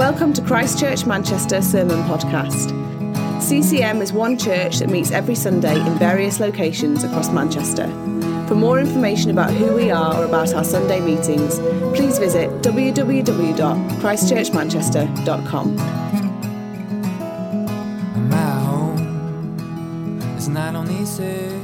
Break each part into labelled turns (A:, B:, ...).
A: Welcome to Christchurch Manchester Sermon Podcast. CCM is one church that meets every Sunday in various locations across Manchester. For more information about who we are or about our Sunday meetings, please visit www.christchurchmanchester.com.
B: My home is not on this earth,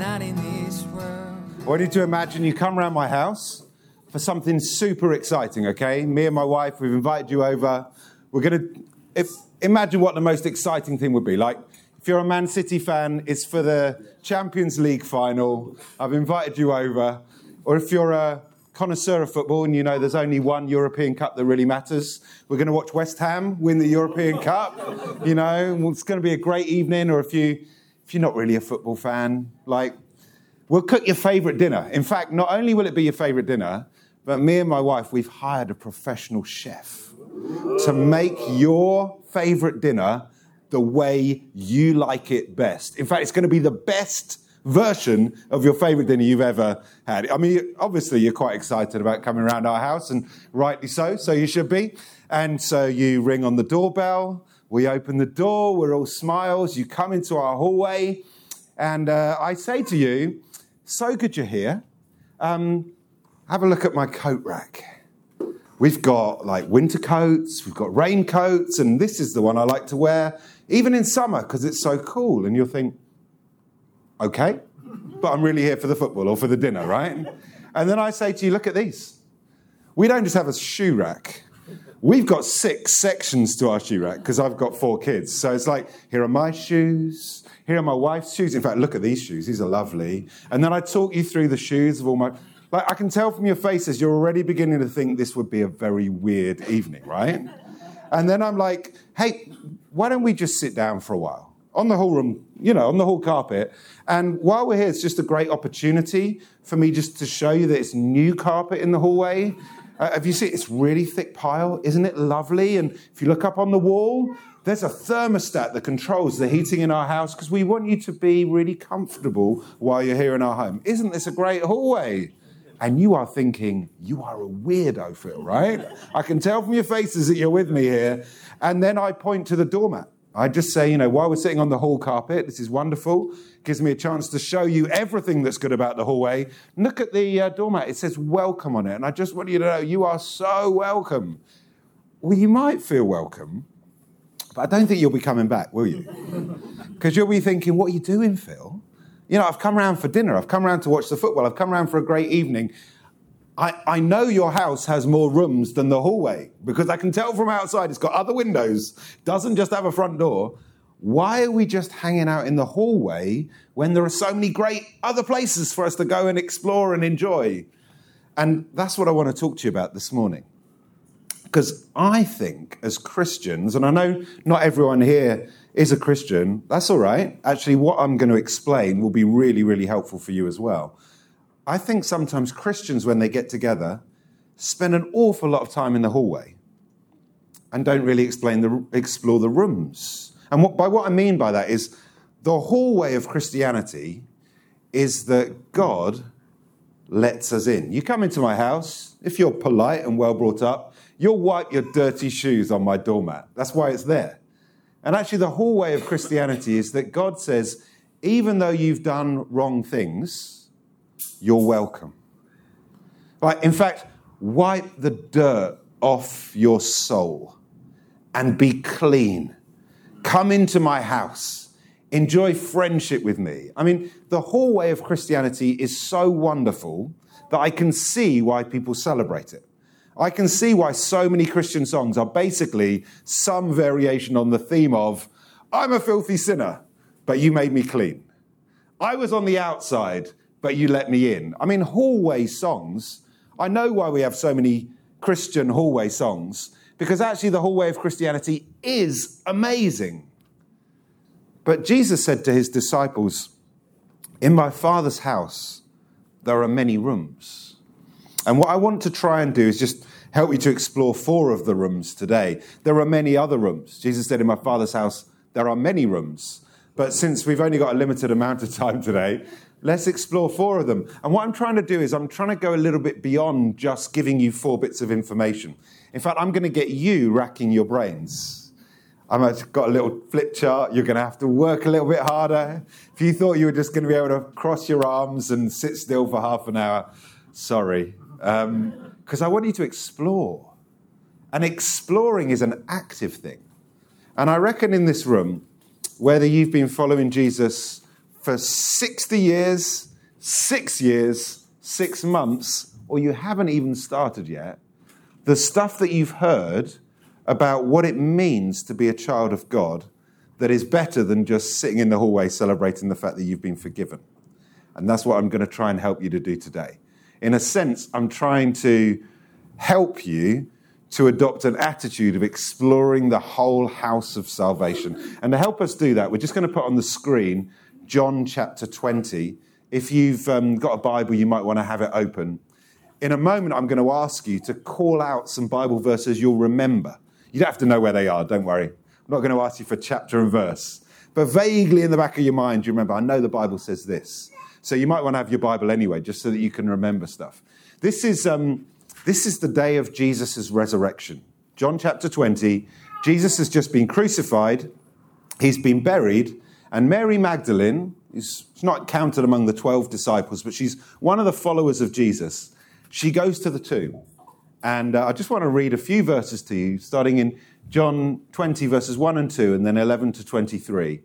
B: not in this world.
C: I want you to imagine you come around my house for something super exciting, okay? Me and my wife, we've invited you over. We're going to if, imagine what the most exciting thing would be. Like, if you're a Man City fan, it's for the Champions League final. I've invited you over. Or if you're a connoisseur of football and you know there's only one European Cup that really matters, we're going to watch West Ham win the European Cup. You know, it's going to be a great evening. Or if you if you're not really a football fan, like We'll cook your favorite dinner. In fact, not only will it be your favorite dinner, but me and my wife, we've hired a professional chef to make your favorite dinner the way you like it best. In fact, it's going to be the best version of your favorite dinner you've ever had. I mean, obviously, you're quite excited about coming around our house, and rightly so, so you should be. And so you ring on the doorbell, we open the door, we're all smiles, you come into our hallway, and uh, I say to you, So good you're here. Um, have a look at my coat rack. We've got like winter coats, we've got raincoats, and this is the one I like to wear even in summer because it's so cool. And you'll think, okay, but I'm really here for the football or for the dinner, right? And then I say to you, look at these. We don't just have a shoe rack. We've got six sections to our shoe rack because I've got four kids. So it's like, here are my shoes, here are my wife's shoes. In fact, look at these shoes, these are lovely. And then I talk you through the shoes of all my. Like, I can tell from your faces, you're already beginning to think this would be a very weird evening, right? And then I'm like, hey, why don't we just sit down for a while on the whole room, you know, on the whole carpet? And while we're here, it's just a great opportunity for me just to show you that it's new carpet in the hallway. Uh, have you seen it's really thick pile? Isn't it lovely? And if you look up on the wall, there's a thermostat that controls the heating in our house because we want you to be really comfortable while you're here in our home. Isn't this a great hallway? And you are thinking, you are a weirdo, Phil, right? I can tell from your faces that you're with me here. And then I point to the doormat. I just say, you know, while we're sitting on the hall carpet, this is wonderful. Gives me a chance to show you everything that's good about the hallway. Look at the uh, doormat. It says welcome on it. And I just want you to know you are so welcome. Well, you might feel welcome, but I don't think you'll be coming back, will you? Because you'll be thinking, what are you doing, Phil? You know, I've come around for dinner. I've come around to watch the football. I've come around for a great evening. I, I know your house has more rooms than the hallway because I can tell from outside it's got other windows, doesn't just have a front door. Why are we just hanging out in the hallway when there are so many great other places for us to go and explore and enjoy? And that's what I want to talk to you about this morning. Because I think as Christians, and I know not everyone here is a Christian, that's all right. Actually, what I'm going to explain will be really, really helpful for you as well. I think sometimes Christians, when they get together, spend an awful lot of time in the hallway and don't really explain the, explore the rooms. And what, by what I mean by that is the hallway of Christianity is that God lets us in. You come into my house, if you're polite and well brought up, you'll wipe your dirty shoes on my doormat. That's why it's there. And actually, the hallway of Christianity is that God says, even though you've done wrong things, you're welcome. Right? In fact, wipe the dirt off your soul and be clean. Come into my house. Enjoy friendship with me. I mean, the hallway of Christianity is so wonderful that I can see why people celebrate it. I can see why so many Christian songs are basically some variation on the theme of, I'm a filthy sinner, but you made me clean. I was on the outside, but you let me in. I mean, hallway songs, I know why we have so many Christian hallway songs, because actually the hallway of Christianity is amazing. But Jesus said to his disciples, In my Father's house, there are many rooms. And what I want to try and do is just help you to explore four of the rooms today. There are many other rooms. Jesus said, In my Father's house, there are many rooms. But since we've only got a limited amount of time today, Let's explore four of them. And what I'm trying to do is I'm trying to go a little bit beyond just giving you four bits of information. In fact, I'm going to get you racking your brains. I've got a little flip chart. You're going to have to work a little bit harder. If you thought you were just going to be able to cross your arms and sit still for half an hour, sorry. Um, because I want you to explore. And exploring is an active thing. And I reckon in this room, whether you've been following Jesus for 60 years, six years, six months, or you haven't even started yet, the stuff that you've heard about what it means to be a child of God that is better than just sitting in the hallway celebrating the fact that you've been forgiven. And that's what I'm going to try and help you to do today. In a sense, I'm trying to help you to adopt an attitude of exploring the whole house of salvation. And to help us do that, we're just going to put on the screen John chapter 20. If you've um, got a Bible, you might want to have it open. In a moment, I'm going to ask you to call out some Bible verses you'll remember. You don't have to know where they are, don't worry. I'm not going to ask you for chapter and verse. But vaguely in the back of your mind, you remember, I know the Bible says this. So you might want to have your Bible anyway, just so that you can remember stuff. This is, um, this is the day of Jesus' resurrection. John chapter 20. Jesus has just been crucified, he's been buried, and Mary Magdalene, is not counted among the 12 disciples, but she's one of the followers of Jesus, she goes to the tomb. And uh, I just want to read a few verses to you, starting in John 20, verses 1 and 2, and then 11 to 23,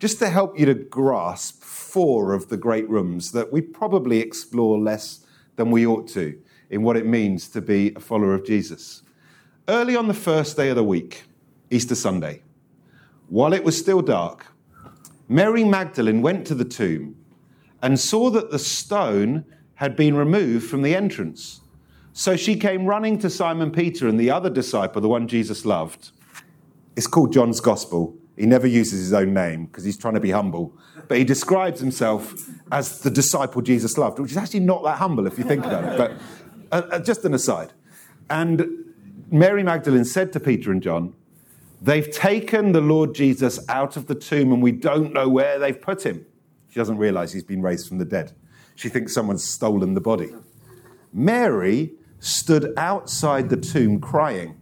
C: just to help you to grasp four of the great rooms that we probably explore less than we ought to in what it means to be a follower of Jesus. Early on the first day of the week, Easter Sunday, while it was still dark, Mary Magdalene went to the tomb and saw that the stone had been removed from the entrance. So she came running to Simon Peter and the other disciple, the one Jesus loved. It's called John's Gospel. He never uses his own name because he's trying to be humble. But he describes himself as the disciple Jesus loved, which is actually not that humble if you think about it. But uh, uh, just an aside. And Mary Magdalene said to Peter and John, They've taken the Lord Jesus out of the tomb and we don't know where they've put him. She doesn't realize he's been raised from the dead. She thinks someone's stolen the body. Mary stood outside the tomb crying.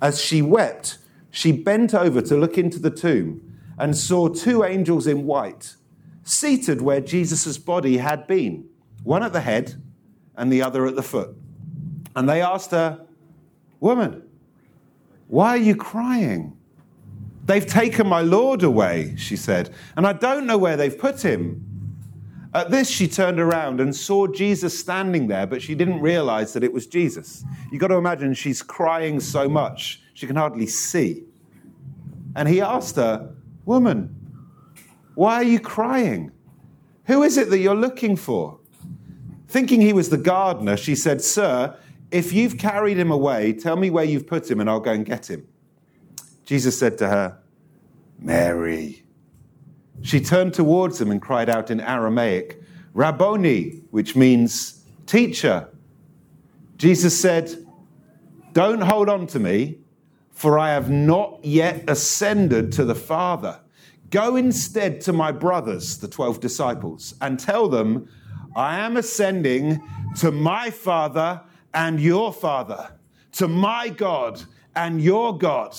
C: As she wept, she bent over to look into the tomb and saw two angels in white seated where Jesus' body had been, one at the head and the other at the foot. And they asked her, Woman, why are you crying? They've taken my Lord away, she said, and I don't know where they've put him. At this, she turned around and saw Jesus standing there, but she didn't realize that it was Jesus. You've got to imagine she's crying so much, she can hardly see. And he asked her, Woman, why are you crying? Who is it that you're looking for? Thinking he was the gardener, she said, Sir, if you've carried him away, tell me where you've put him and I'll go and get him. Jesus said to her, Mary. She turned towards him and cried out in Aramaic, Rabboni, which means teacher. Jesus said, Don't hold on to me, for I have not yet ascended to the Father. Go instead to my brothers, the 12 disciples, and tell them, I am ascending to my Father and your Father, to my God and your God.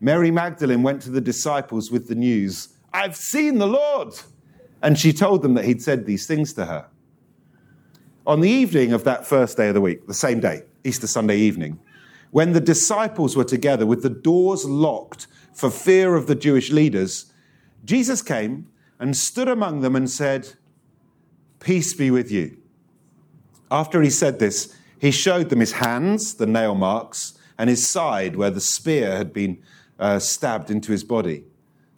C: Mary Magdalene went to the disciples with the news I've seen the Lord. And she told them that he'd said these things to her. On the evening of that first day of the week, the same day, Easter Sunday evening, when the disciples were together with the doors locked for fear of the Jewish leaders, Jesus came and stood among them and said, Peace be with you. After he said this, he showed them his hands, the nail marks, and his side where the spear had been uh, stabbed into his body.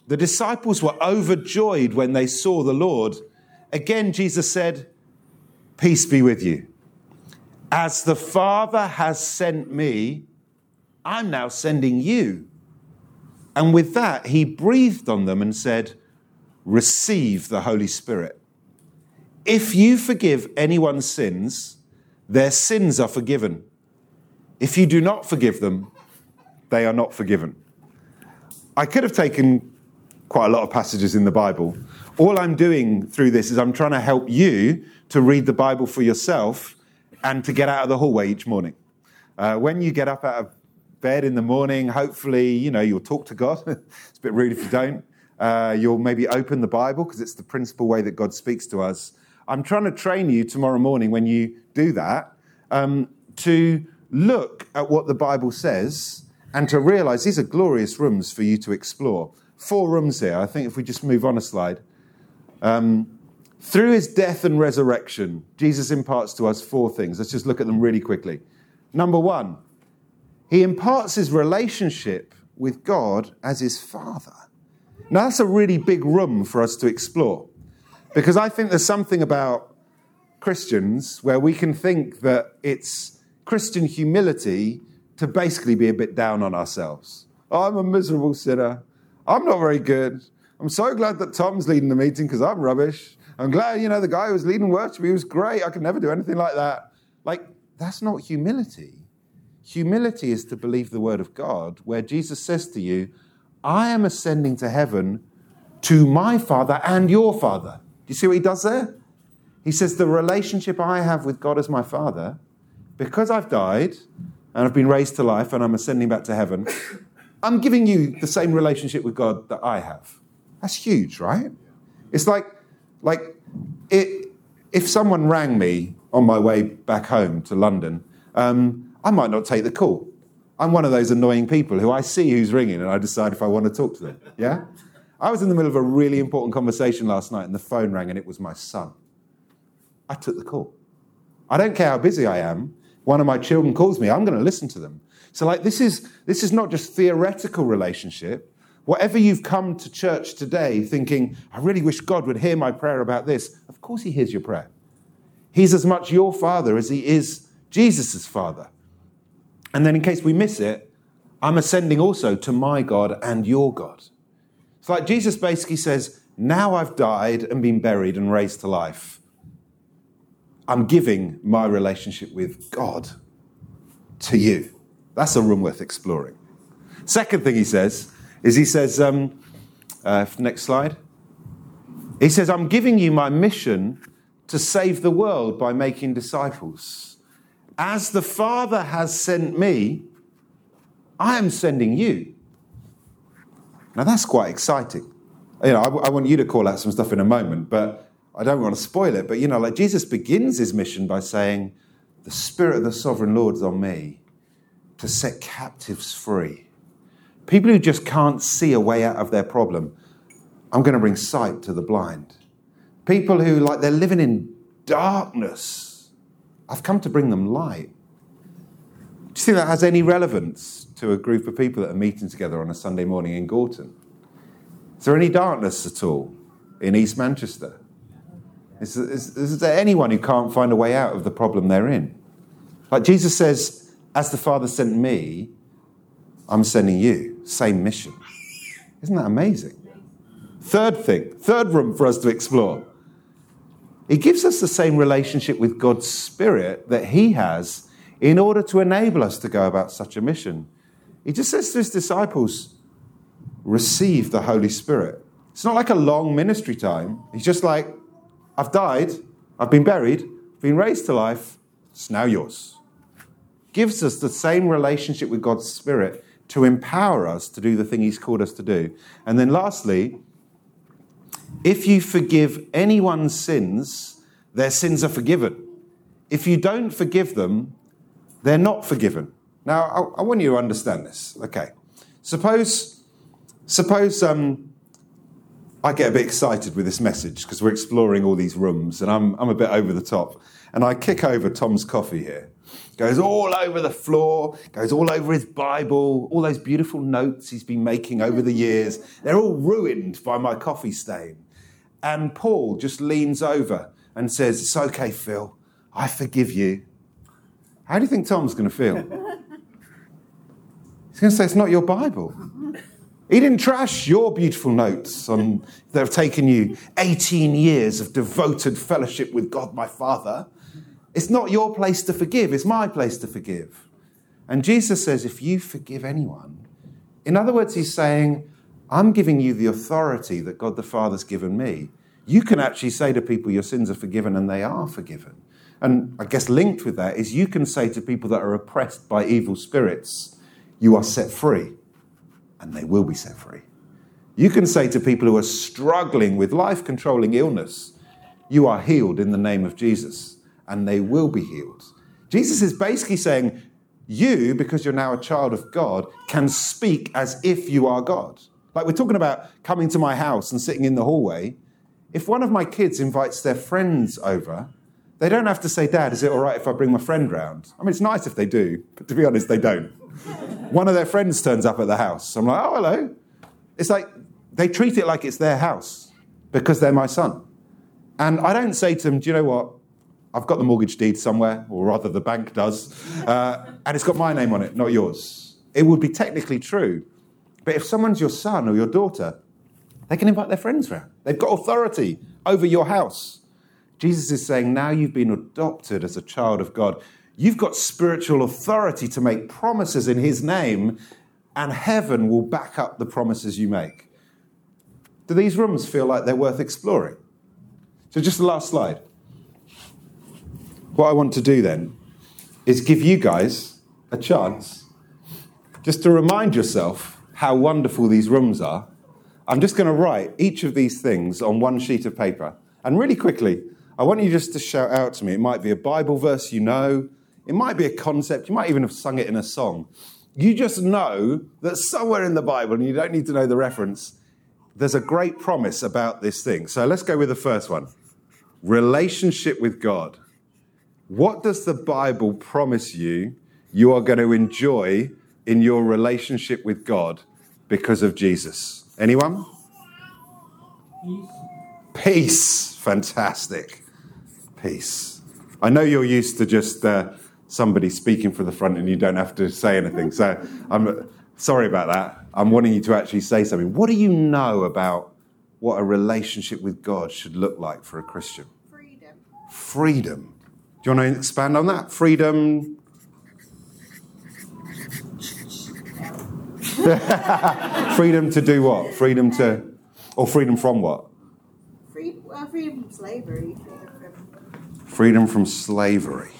C: The disciples were overjoyed when they saw the Lord. Again, Jesus said, Peace be with you. As the Father has sent me, I'm now sending you. And with that, he breathed on them and said, Receive the Holy Spirit. If you forgive anyone's sins, their sins are forgiven. If you do not forgive them, they are not forgiven. I could have taken quite a lot of passages in the Bible, all I'm doing through this is I'm trying to help you to read the Bible for yourself and to get out of the hallway each morning. Uh, when you get up out of bed in the morning, hopefully, you know, you'll talk to God. it's a bit rude if you don't. Uh, you'll maybe open the Bible because it's the principal way that God speaks to us. I'm trying to train you tomorrow morning when you do that um, to look at what the Bible says and to realize these are glorious rooms for you to explore. Four rooms here. I think if we just move on a slide. Um, through his death and resurrection, Jesus imparts to us four things. Let's just look at them really quickly. Number one, he imparts his relationship with God as his Father. Now, that's a really big room for us to explore because I think there's something about Christians where we can think that it's Christian humility to basically be a bit down on ourselves. Oh, I'm a miserable sinner. I'm not very good. I'm so glad that Tom's leading the meeting because I'm rubbish. I'm glad, you know, the guy who was leading worship, he was great. I could never do anything like that. Like, that's not humility. Humility is to believe the word of God, where Jesus says to you, I am ascending to heaven to my Father and your Father. Do you see what he does there? He says, The relationship I have with God as my Father, because I've died and I've been raised to life and I'm ascending back to heaven, I'm giving you the same relationship with God that I have. That's huge, right? It's like like, it, if someone rang me on my way back home to London, um, I might not take the call. I'm one of those annoying people who I see who's ringing and I decide if I want to talk to them. Yeah? I was in the middle of a really important conversation last night and the phone rang and it was my son. I took the call. I don't care how busy I am. One of my children calls me, I'm going to listen to them. So, like, this is, this is not just theoretical relationship. Whatever you've come to church today thinking, I really wish God would hear my prayer about this, of course He hears your prayer. He's as much your father as He is Jesus' father. And then, in case we miss it, I'm ascending also to my God and your God. It's like Jesus basically says, Now I've died and been buried and raised to life. I'm giving my relationship with God to you. That's a room worth exploring. Second thing he says is he says, um, uh, next slide. He says, I'm giving you my mission to save the world by making disciples. As the Father has sent me, I am sending you. Now that's quite exciting. You know, I, I want you to call out some stuff in a moment, but I don't want to spoil it. But you know, like Jesus begins his mission by saying, The Spirit of the Sovereign Lord is on me to set captives free People who just can't see a way out of their problem, I'm going to bring sight to the blind. People who, like, they're living in darkness, I've come to bring them light. Do you think that has any relevance to a group of people that are meeting together on a Sunday morning in Gorton? Is there any darkness at all in East Manchester? Is, is, is, there anyone who can't find a way out of the problem they're in? Like Jesus says, As the Father sent me, I'm sending you. Same mission. Isn't that amazing? Third thing, third room for us to explore. He gives us the same relationship with God's Spirit that He has in order to enable us to go about such a mission. He just says to His disciples, receive the Holy Spirit. It's not like a long ministry time. He's just like, I've died, I've been buried, I've been raised to life, it's now yours. Gives us the same relationship with God's Spirit to empower us to do the thing He's called us to do. And then lastly, if you forgive anyone's sins, their sins are forgiven. If you don't forgive them, they're not forgiven. Now, I, I want you to understand this. Okay. Suppose, suppose um, I get a bit excited with this message because we're exploring all these rooms and I'm, I'm a bit over the top. And I kick over Tom's coffee here goes all over the floor, goes all over his Bible, all those beautiful notes he's been making over the years. They're all ruined by my coffee stain. And Paul just leans over and says, It's okay, Phil. I forgive you. How do you think Tom's going to feel? He's going to say, It's not your Bible. He didn't trash your beautiful notes on that have taken you 18 years of devoted fellowship with God my Father. It's not your place to forgive, it's my place to forgive. And Jesus says, if you forgive anyone, in other words, he's saying, I'm giving you the authority that God the Father's given me. You can actually say to people, Your sins are forgiven, and they are forgiven. And I guess linked with that is you can say to people that are oppressed by evil spirits, You are set free, and they will be set free. You can say to people who are struggling with life controlling illness, You are healed in the name of Jesus, and they will be healed. Jesus is basically saying, You, because you're now a child of God, can speak as if you are God. Like we're talking about coming to my house and sitting in the hallway. If one of my kids invites their friends over, they don't have to say, Dad, is it all right if I bring my friend round? I mean, it's nice if they do, but to be honest, they don't. One of their friends turns up at the house. I'm like, oh, hello. It's like they treat it like it's their house because they're my son. And I don't say to them, do you know what? I've got the mortgage deed somewhere, or rather, the bank does, uh, and it's got my name on it, not yours. It would be technically true. But if someone's your son or your daughter, they can invite their friends round. They've got authority over your house. Jesus is saying, now you've been adopted as a child of God. You've got spiritual authority to make promises in His name, and heaven will back up the promises you make. Do these rooms feel like they're worth exploring? So, just the last slide. What I want to do then is give you guys a chance just to remind yourself how wonderful these rooms are. I'm just going to write each of these things on one sheet of paper. And really quickly, I want you just to shout out to me. It might be a Bible verse you know, it might be a concept, you might even have sung it in a song. You just know that somewhere in the Bible, and you don't need to know the reference, there's a great promise about this thing. So let's go with the first one relationship with God. What does the Bible promise you you are going to enjoy in your relationship with God because of Jesus? Anyone? Peace. Peace. Fantastic. Peace. I know you're used to just uh, somebody speaking from the front and you don't have to say anything. So I'm sorry about that. I'm wanting you to actually say something. What do you know about what a relationship with God should look like for a Christian?
D: Freedom.
C: Freedom. Do you want to expand on that? Freedom. freedom to do what? Freedom to, or freedom from what?
D: Free, uh, freedom from slavery.
C: Freedom
D: Freedom from
C: slavery.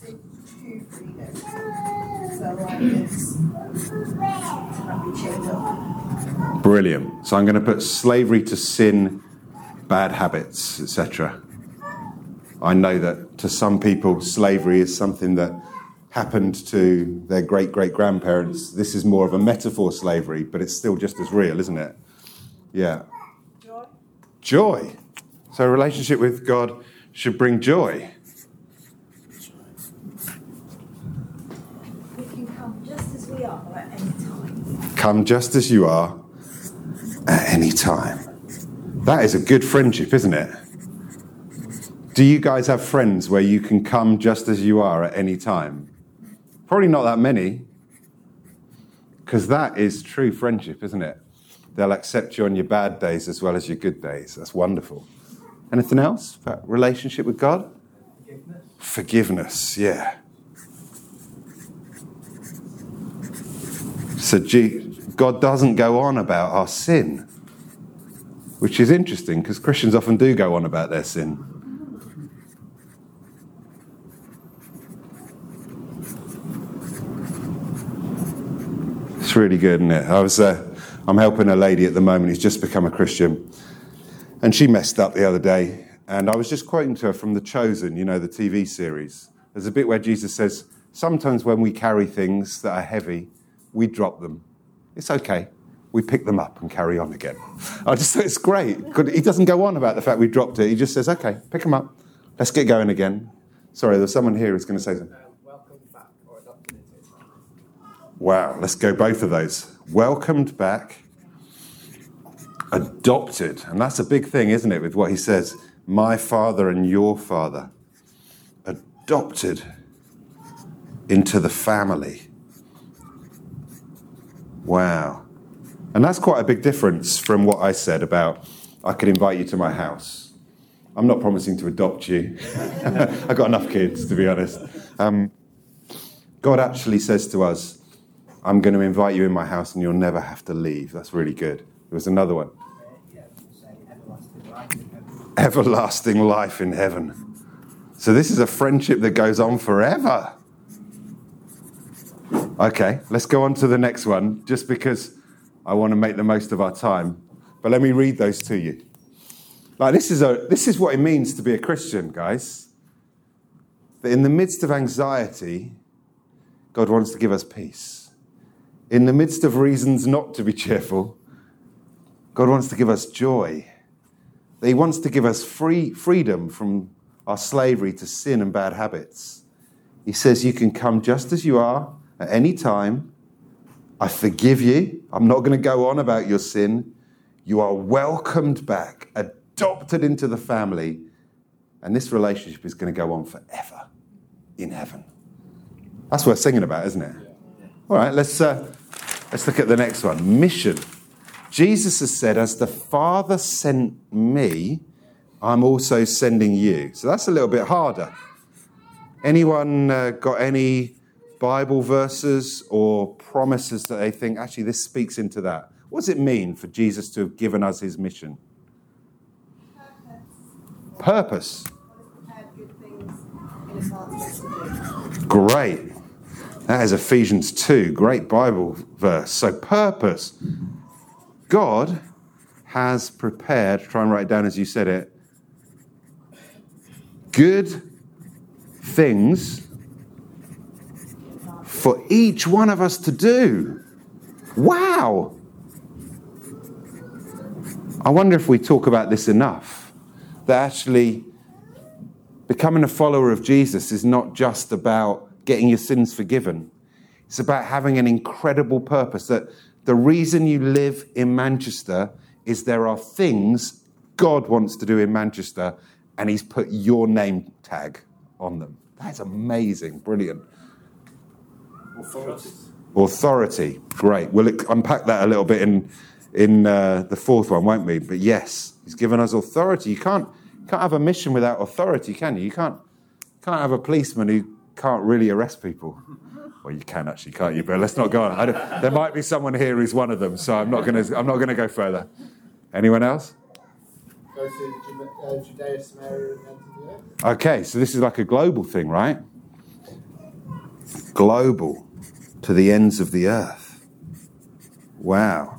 D: true freedom. So like it's not be chained up.
C: Brilliant. So I'm going to put slavery to sin, bad habits, etc. I know that to some people, slavery is something that happened to their great great grandparents. This is more of a metaphor slavery, but it's still just as real, isn't it? Yeah.
D: Joy.
C: Joy. So, a relationship with God should bring joy.
E: We can come just as we are at any time.
C: Come just as you are at any time. That is a good friendship, isn't it? Do you guys have friends where you can come just as you are at any time? Probably not that many, because that is true friendship, isn't it? They'll accept you on your bad days as well as your good days. That's wonderful. Anything else about relationship with God? Forgiveness. Forgiveness, yeah. So God doesn't go on about our sin, which is interesting because Christians often do go on about their sin. It's really good, isn't it? I was, uh, I'm helping a lady at the moment who's just become a Christian, and she messed up the other day. And I was just quoting to her from The Chosen, you know, the TV series. There's a bit where Jesus says, Sometimes when we carry things that are heavy, we drop them. It's okay. We pick them up and carry on again. I just thought it's great. He doesn't go on about the fact we dropped it. He just says, okay, pick them up. Let's get going again. Sorry, there's someone here who's going to say something. Wow, let's go both of those. Welcomed back, adopted. And that's a big thing, isn't it, with what he says my father and your father. Adopted into the family. Wow. And that's quite a big difference from what I said about I could invite you to my house. I'm not promising to adopt you. I've got enough kids, to be honest. Um, God actually says to us, I'm going to invite you in my house and you'll never have to leave. That's really good. There was another one.
F: Everlasting life in heaven.
C: So this is a friendship that goes on forever. Okay, let's go on to the next one, just because I want to make the most of our time. But let me read those to you. Like this is a this is what it means to be a Christian, guys. That in the midst of anxiety, God wants to give us peace. In the midst of reasons not to be cheerful, God wants to give us joy. He wants to give us free freedom from our slavery to sin and bad habits. He says, You can come just as you are at any time. I forgive you. I'm not going to go on about your sin. You are welcomed back, adopted into the family, and this relationship is going to go on forever in heaven. That's worth singing about, isn't it? All right, let's, uh, let's look at the next one mission. Jesus has said, As the Father sent me, I'm also sending you. So that's a little bit harder. Anyone uh, got any Bible verses or promises that they think, actually, this speaks into that? What does it mean for Jesus to have given us his mission? Purpose. Great. That is Ephesians 2. Great Bible verse. So, purpose. God has prepared, try and write it down as you said it, good things for each one of us to do. Wow. I wonder if we talk about this enough. That actually becoming a follower of Jesus is not just about getting your sins forgiven, it's about having an incredible purpose. That the reason you live in Manchester is there are things God wants to do in Manchester, and He's put your name tag on them. That's amazing, brilliant.
F: Authority.
C: Authority, great. We'll unpack that a little bit in in uh, the fourth one, won't we? But yes, He's given us authority. You can't can't have a mission without authority, can you? You can't can't have a policeman who can't really arrest people. Well, you can actually, can't you? But let's not go on. there might be someone here who's one of them, so I'm not going to. I'm not going to go further. Anyone else?
F: Go to uh, Judea, Samaria, and the earth.
C: Okay, so this is like a global thing, right? Global to the ends of the earth. Wow.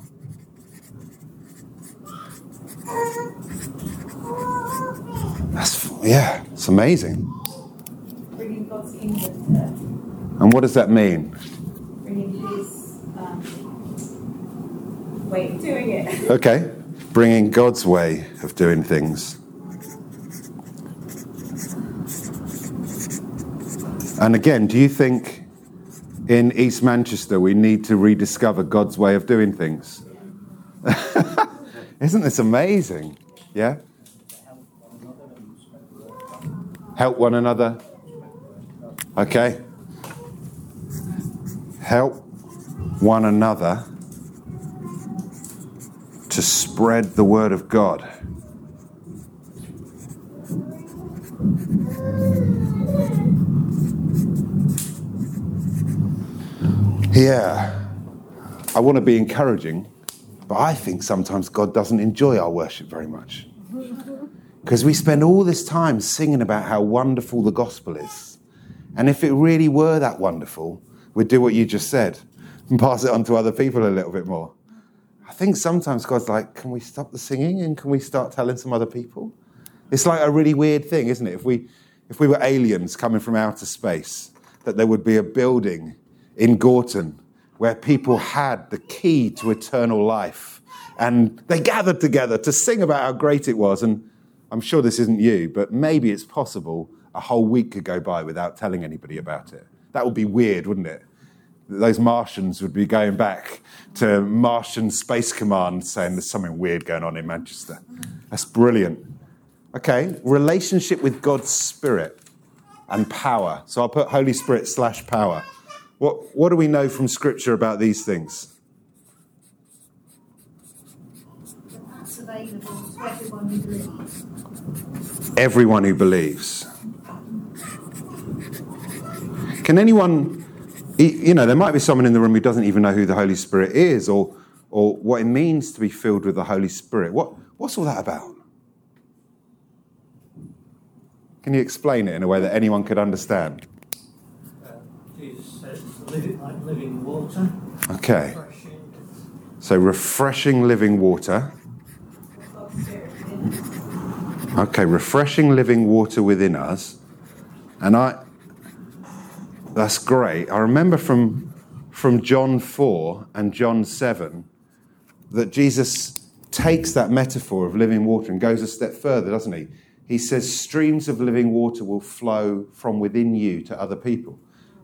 C: That's yeah, it's amazing.
E: Bringing God's kingdom to earth.
C: And what does that mean?
E: Bringing His um, way of doing it.
C: Okay, bringing God's way of doing things. And again, do you think in East Manchester we need to rediscover God's way of doing things? Isn't this amazing? Yeah? Help one another. Okay. Help one another to spread the word of God. Yeah, I want to be encouraging, but I think sometimes God doesn't enjoy our worship very much. Because we spend all this time singing about how wonderful the gospel is. And if it really were that wonderful, we'd do what you just said and pass it on to other people a little bit more. I think sometimes God's like, can we stop the singing and can we start telling some other people? It's like a really weird thing, isn't it? If we, if we were aliens coming from outer space, that there would be a building in Gorton where people had the key to eternal life. And they gathered together to sing about how great it was. And I'm sure this isn't you, but maybe it's possible a whole week could go by without telling anybody about it. That would be weird, wouldn't it? Those Martians would be going back to Martian Space Command saying there's something weird going on in Manchester. That's brilliant. Okay, relationship with God's Spirit and power. So I'll put Holy Spirit slash power. What, what do we know from Scripture about these things?
D: That's available to everyone who believes.
C: Everyone who believes. Can anyone, you know, there might be someone in the room who doesn't even know who the Holy Spirit is or, or what it means to be filled with the Holy Spirit. What, what's all that about? Can you explain it in a way that anyone could understand?
G: Uh, Jesus says it's living, like living water.
C: Okay.
G: Refreshing.
C: So, refreshing living water.
E: God's spirit within us.
C: Okay, refreshing living water within us. And I, that's great. I remember from, from John 4 and John 7 that Jesus takes that metaphor of living water and goes a step further, doesn't he? He says, streams of living water will flow from within you to other people.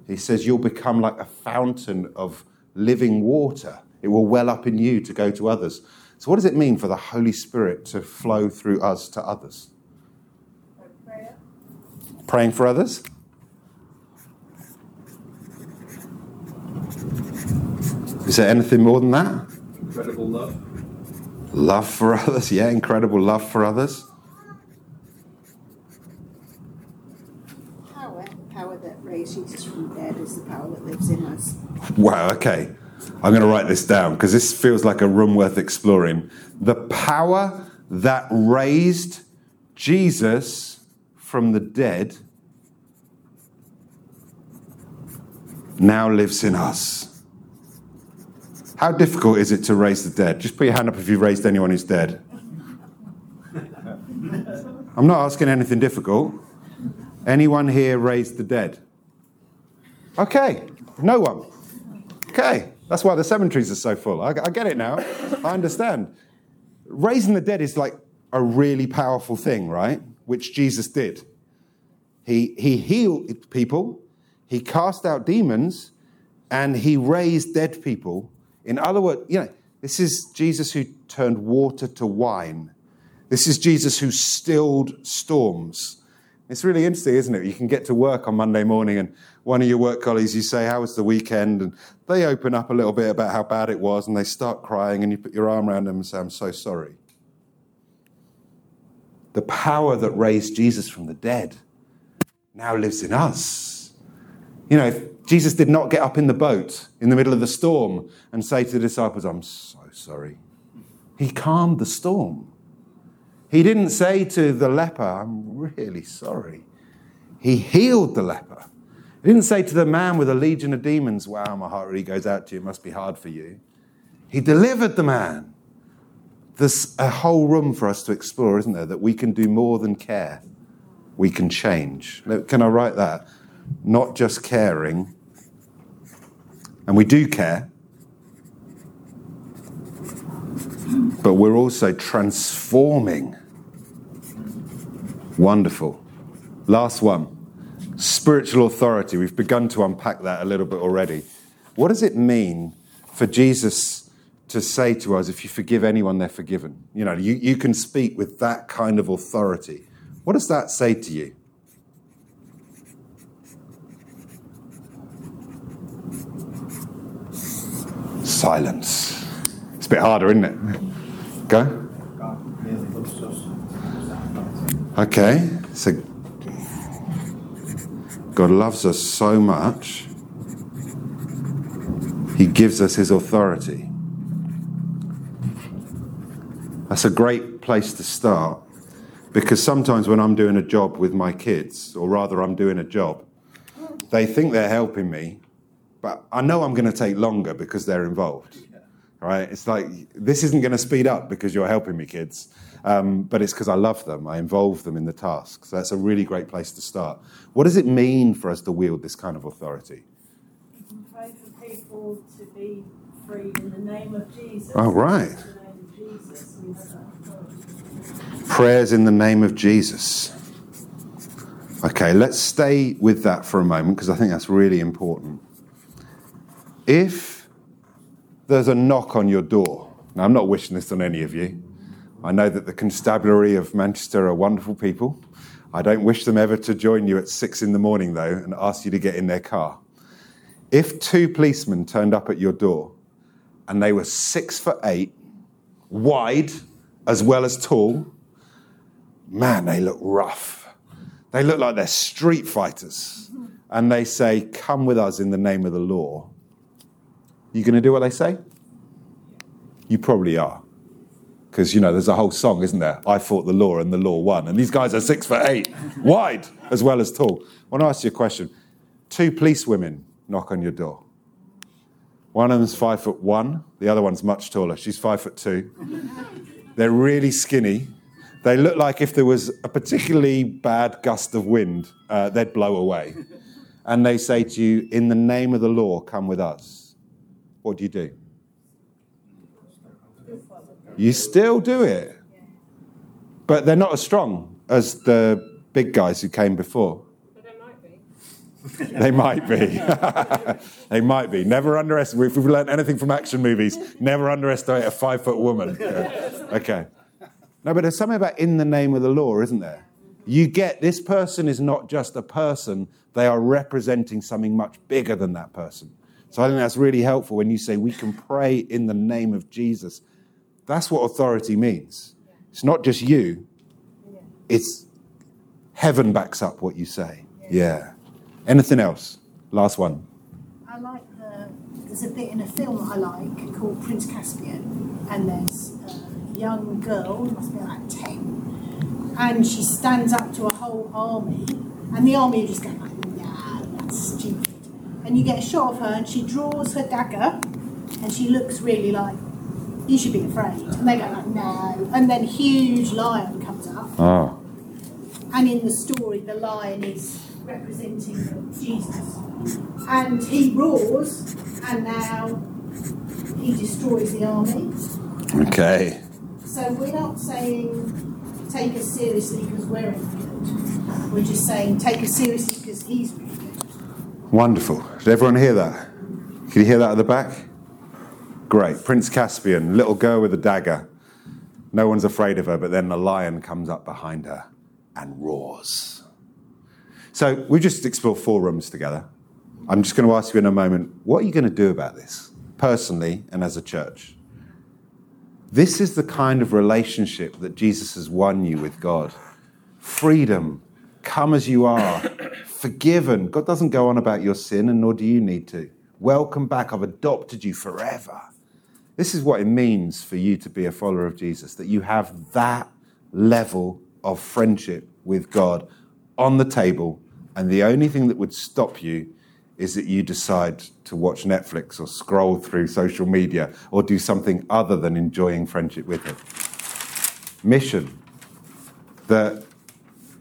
C: He says, you'll become like a fountain of living water. It will well up in you to go to others. So, what does it mean for the Holy Spirit to flow through us to others?
E: Prayer.
C: Praying for others? Is there anything more than that?
F: Incredible love.
C: Love for others, yeah, incredible love for others.
H: Power, power that raised Jesus from the dead is the power that lives in us.
C: Wow, okay. I'm going to write this down because this feels like a room worth exploring. The power that raised Jesus from the dead now lives in us. How difficult is it to raise the dead? Just put your hand up if you've raised anyone who's dead. I'm not asking anything difficult. Anyone here raised the dead? Okay, no one. Okay, that's why the cemeteries are so full. I, I get it now. I understand. Raising the dead is like a really powerful thing, right? Which Jesus did. He, he healed people, he cast out demons, and he raised dead people. In other words, you know, this is Jesus who turned water to wine. This is Jesus who stilled storms. It's really interesting, isn't it? You can get to work on Monday morning and one of your work colleagues, you say, How was the weekend? And they open up a little bit about how bad it was and they start crying and you put your arm around them and say, I'm so sorry. The power that raised Jesus from the dead now lives in us. You know, if Jesus did not get up in the boat in the middle of the storm and say to the disciples, I'm so sorry. He calmed the storm. He didn't say to the leper, I'm really sorry. He healed the leper. He didn't say to the man with a legion of demons, Wow, my heart really goes out to you. It must be hard for you. He delivered the man. There's a whole room for us to explore, isn't there? That we can do more than care, we can change. Can I write that? Not just caring, and we do care, but we're also transforming. Wonderful. Last one spiritual authority. We've begun to unpack that a little bit already. What does it mean for Jesus to say to us, if you forgive anyone, they're forgiven? You know, you, you can speak with that kind of authority. What does that say to you? Silence. It's a bit harder, isn't it? Go. Okay, so God loves us so much, He gives us His authority. That's a great place to start because sometimes when I'm doing a job with my kids, or rather, I'm doing a job, they think they're helping me, but I know I'm going to take longer because they're involved. Right? It's like, this isn't going to speed up because you're helping me, kids. Um, but it's because I love them. I involve them in the task. So that's a really great place to start. What does it mean for us to wield this kind of authority?
E: You can pray for people to be free in the name of Jesus.
C: Oh, right.
E: In the name of Jesus, we have that authority.
C: Prayers in the name of Jesus. Okay, let's stay with that for a moment because I think that's really important. If there's a knock on your door, now I'm not wishing this on any of you. I know that the constabulary of Manchester are wonderful people. I don't wish them ever to join you at six in the morning, though, and ask you to get in their car. If two policemen turned up at your door and they were six foot eight, wide as well as tall, man, they look rough. They look like they're street fighters. And they say, Come with us in the name of the law. You going to do what they say? You probably are Because, you know, there's a whole song, isn't there? I fought the law and the law won. And these guys are six foot eight, wide as well as tall. I want to ask you a question. Two police women knock on your door. One of them's five foot one, the other one's much taller. She's five foot two. They're really skinny. They look like if there was a particularly bad gust of wind, uh, they'd blow away. And they say to you, In the name of the law, come with us. What do you do? You still do it. But they're not as strong as the big guys who came before. They might be. they might be. They might be. Never underestimate. If we've learned anything from action movies, never underestimate a five foot woman. Yeah. Okay. No, but there's something about in the name of the law, isn't there? You get this person is not just a person, they are representing something much bigger than that person. So I think that's really helpful when you say we can pray in the name of Jesus. That's what authority means. It's not just you, it's heaven backs up what you say. Yeah. Anything else? Last one.
H: I like the. There's a bit in a film I like called Prince Caspian, and there's a young girl, must be like 10, and she stands up to a whole army, and the army are just going like, nah, that's stupid. And you get a shot of her, and she draws her dagger, and she looks really like, you should be afraid. And they go like, no. And then huge lion comes up,
C: Oh.
H: and in the story, the lion is representing Jesus. And he roars, and now he destroys the army.
C: Okay.
H: So we're not saying take us seriously because we're good. We're just saying take us seriously because he's really good.
C: Wonderful. Did everyone hear that? Can you hear that at the back? Great. Prince Caspian, little girl with a dagger. No one's afraid of her, but then the lion comes up behind her and roars. So we just explored four rooms together. I'm just going to ask you in a moment what are you going to do about this, personally and as a church? This is the kind of relationship that Jesus has won you with God. Freedom, come as you are, forgiven. God doesn't go on about your sin, and nor do you need to. Welcome back. I've adopted you forever. This is what it means for you to be a follower of Jesus, that you have that level of friendship with God on the table, and the only thing that would stop you is that you decide to watch Netflix or scroll through social media or do something other than enjoying friendship with Him. Mission that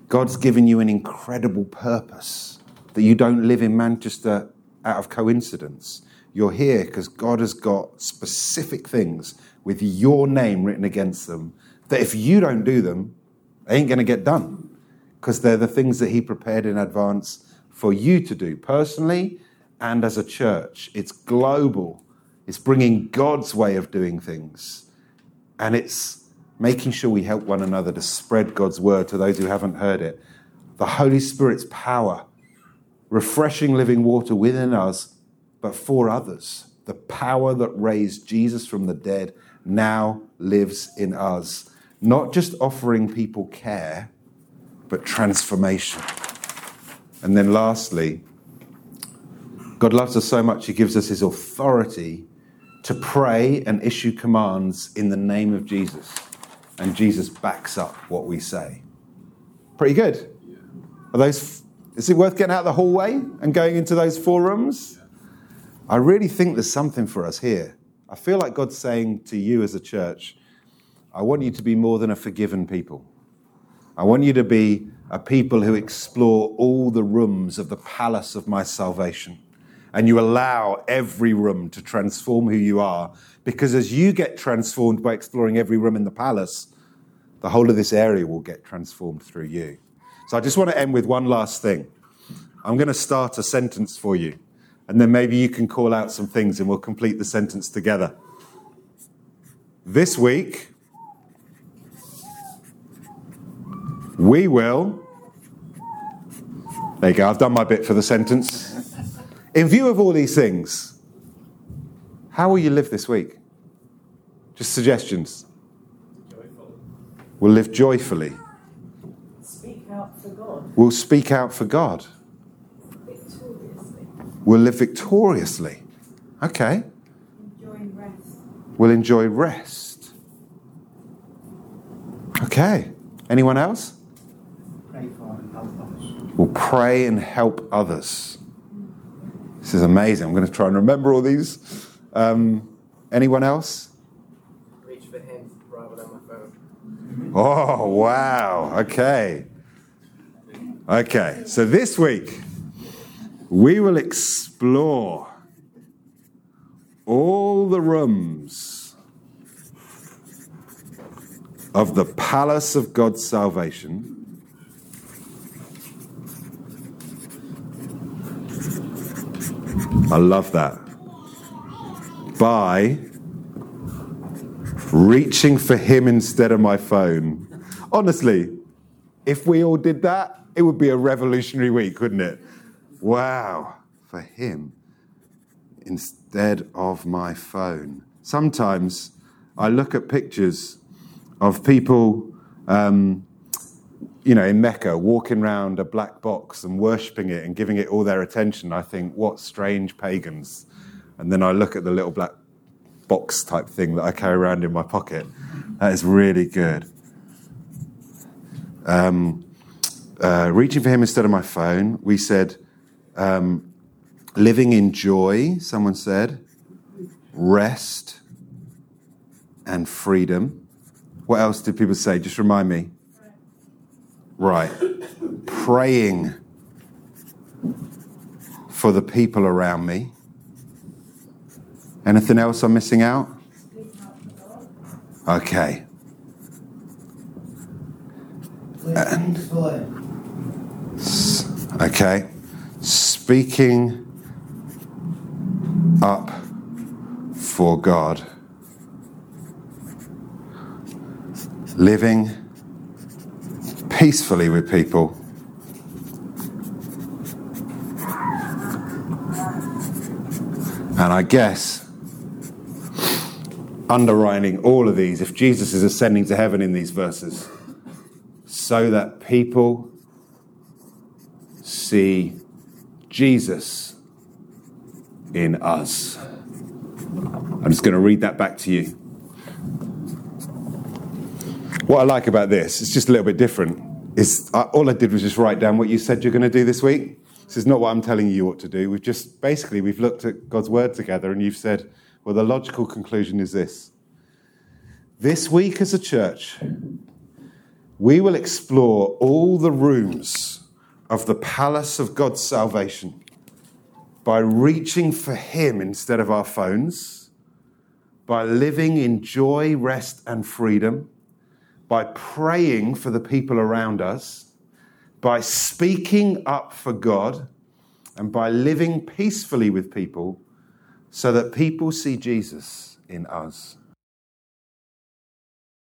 C: God's given you an incredible purpose, that you don't live in Manchester out of coincidence. You're here because God has got specific things with your name written against them that if you don't do them, they ain't going to get done because they're the things that He prepared in advance for you to do personally and as a church. It's global, it's bringing God's way of doing things, and it's making sure we help one another to spread God's word to those who haven't heard it. The Holy Spirit's power, refreshing living water within us, but for others. The power that raised Jesus from the dead now lives in us, not just offering people care, but transformation. And then lastly, God loves us so much, He gives us His authority to pray and issue commands in the name of Jesus. And Jesus backs up what we say. Pretty good. Are those, is it worth getting out of the hallway and going into those four rooms? I really think there's something for us here. I feel like God's saying to you as a church, I want you to be more than a forgiven people. I want you to be a people who explore all the rooms of the palace of my salvation. And you allow every room to transform who you are. Because as you get transformed by exploring every room in the palace, the whole of this area will get transformed through you. So I just want to end with one last thing. I'm going to start a sentence for you. And then maybe you can call out some things and we'll complete the sentence together. This week, we will. There you go, I've done my bit for the sentence. In view of all these things, how will you live this week? Just suggestions. We'll live joyfully.
E: Speak out for God.
C: We'll speak out for God.
E: Victoriously.
C: We'll live victoriously. Okay.
E: Enjoying rest.
C: We'll enjoy rest. Okay. Anyone else?
G: Pray for and help others.
C: We'll pray and help others. This is amazing. I'm going to try and remember all these. Um, anyone else?
F: Reach for him rather than my phone.
C: Oh, wow. Okay. Okay. So this week, we will explore all the rooms of the palace of God's salvation. I love that. By reaching for him instead of my phone. Honestly, if we all did that, it would be a revolutionary week, wouldn't it? Wow, for him instead of my phone. Sometimes I look at pictures of people, um, you know, in Mecca walking around a black box and worshipping it and giving it all their attention. I think, what strange pagans. And then I look at the little black box type thing that I carry around in my pocket. That is really good. Um, uh, reaching for him instead of my phone. We said um, living in joy, someone said, rest and freedom. What else did people say? Just remind me. Right. Praying for the people around me. Anything else I'm missing out? Okay.
G: Him.
C: Okay. Speaking up for God. Living peacefully with people. And I guess underlining all of these, if Jesus is ascending to heaven in these verses, so that people see Jesus in us. I'm just going to read that back to you. What I like about this, it's just a little bit different, is all I did was just write down what you said you're going to do this week. This is not what I'm telling you what to do. We've just basically we've looked at God's word together and you've said, well, the logical conclusion is this. This week as a church, we will explore all the rooms of the palace of God's salvation by reaching for Him instead of our phones, by living in joy, rest, and freedom, by praying for the people around us, by speaking up for God, and by living peacefully with people so that people see Jesus in us.